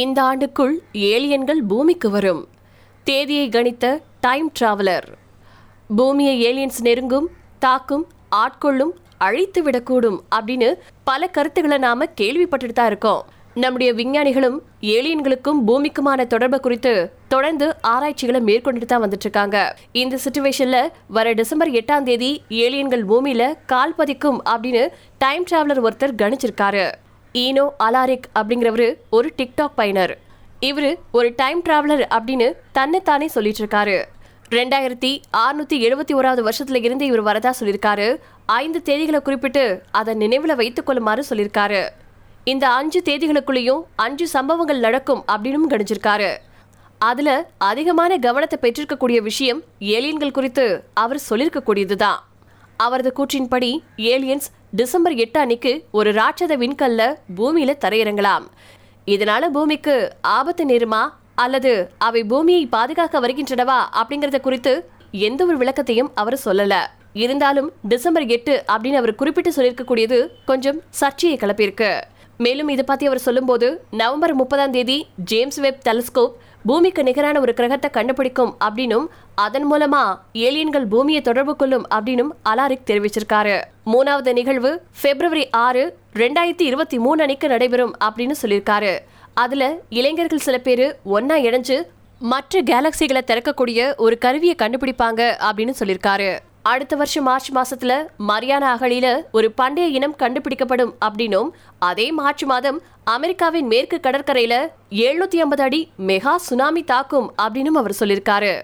இந்த ஆண்டுக்குள் ஏலியன்கள் பூமிக்கு வரும். தேதியை கணித்த டைம் டிராவலர். பூமியை ஏலியன்ஸ் நெருங்கும் தாக்கும் ஆட்கொள்ளும் அழித்து விடக்கூடும் அப்படின்னு பல கருத்துக்களை நாம கேள்விப்பட்டுட்டு தான் இருக்கோம். நம்முடைய விஞ்ஞானிகளும் ஏலியன்களுக்கும் பூமிக்குமான தொடர்பு குறித்து தொடர்ந்து ஆராய்ச்சிகளை மேற்கொண்டுட்டு தான் வந்துட்டு இருக்காங்க இந்த சுச்சுவேஷன்ல வர டிசம்பர் எட்டாம் தேதி ஏலியன்கள் பூமியில கால் பதிக்கும் அப்படின்னு டைம் டிராவலர் ஒருத்தர் கணிச்சிருக்காரு. ஈனோ அலாரிக் அப்படிங்கிறவரு ஒரு டிக்டாக் பயனர். இவர் ஒரு டைம் டிராவலர் அப்படின்னு தன்னைத்தானே சொல்லிட்டு இருக்காரு ரெண்டாயிரத்தி அறுநூத்தி எழுபத்தி ஓராவது வருஷத்துல இருந்து இவர் வரதா சொல்லியிருக்காரு. ஐந்து தேதிகளை குறிப்பிட்டு அதை நினைவுல வைத்துக் கொள்ளுமாறு சொல்லியிருக்காரு. இந்த அஞ்சு தேதிகளுக்குள்ளேயும் அஞ்சு சம்பவங்கள் நடக்கும் அப்படின்னு கணிச்சிருக்காரு. அதுல அதிகமான கவனத்தை பெற்றிருக்கக்கூடிய விஷயம் ஏலியன்கள் குறித்து அவர் சொல்லியிருக்கக்கூடியதுதான். அவரது கூற்றின்படி ஏலியன்ஸ் டிசம்பர் எட்டு அன்னைக்கு ஒரு ராட்சத விண்கல்ல பூமியில தரையிறங்கலாம். இதனால பூமிக்கு ஆபத்து நேருமா? அல்லது அவை பூமியை பாதுகாக்க வருகின்றனவா? அப்படிங்கறத குறித்து எந்த ஒரு விளக்கத்தையும் அவர் சொல்லல. இருந்தாலும் டிசம்பர் எட்டு அப்படின்னு அவர் குறிப்பிட்டு சொல்லியிருக்கக்கூடியது கொஞ்சம் சர்ச்சையை கிளப்பியிருக்கு. மேலும் இது பத்தி அவர் சொல்லும்போது நவம்பர் முப்பதாம் தேதி ஜேம்ஸ் வெப் டெலிஸ்கோப் பூமிக்கு நிகரான ஒரு கிரகத்தை கண்டுபிடிக்கும் அப்படின்னும் அதன் மூலமா ஏலியன்கள் பூமியை தொடர்பு கொள்ளும் அப்படின்னும் அலாரிக் தெரிவிச்சிருக்காரு. மூணாவது நிகழ்வு பிப்ரவரி ஆறு ரெண்டாயிரத்தி இருபத்தி மூணு அன்னைக்கு நடைபெறும் அப்படின்னு சொல்லியிருக்காரு. அதுல இளைஞர்கள் சில பேர் ஒன்னா இணைஞ்சு மற்ற கேலக்சிகளை திறக்கக்கூடிய ஒரு கருவியை கண்டுபிடிப்பாங்க அப்படின்னு சொல்லியிருக்காரு. அடுத்த வருஷம் மார்ச் மாசத்துல மரியானா அகழியில ஒரு பண்டைய இனம் கண்டுபிடிக்கப்படும் அப்படின்னும் அதே மார்ச் மாதம் அமெரிக்காவின் மேற்கு கடற்கரையில எழுநூத்தி ஐம்பது அடி மெகா சுனாமி தாக்கும் அப்படின்னும் அவர் சொல்லியிருக்காரு.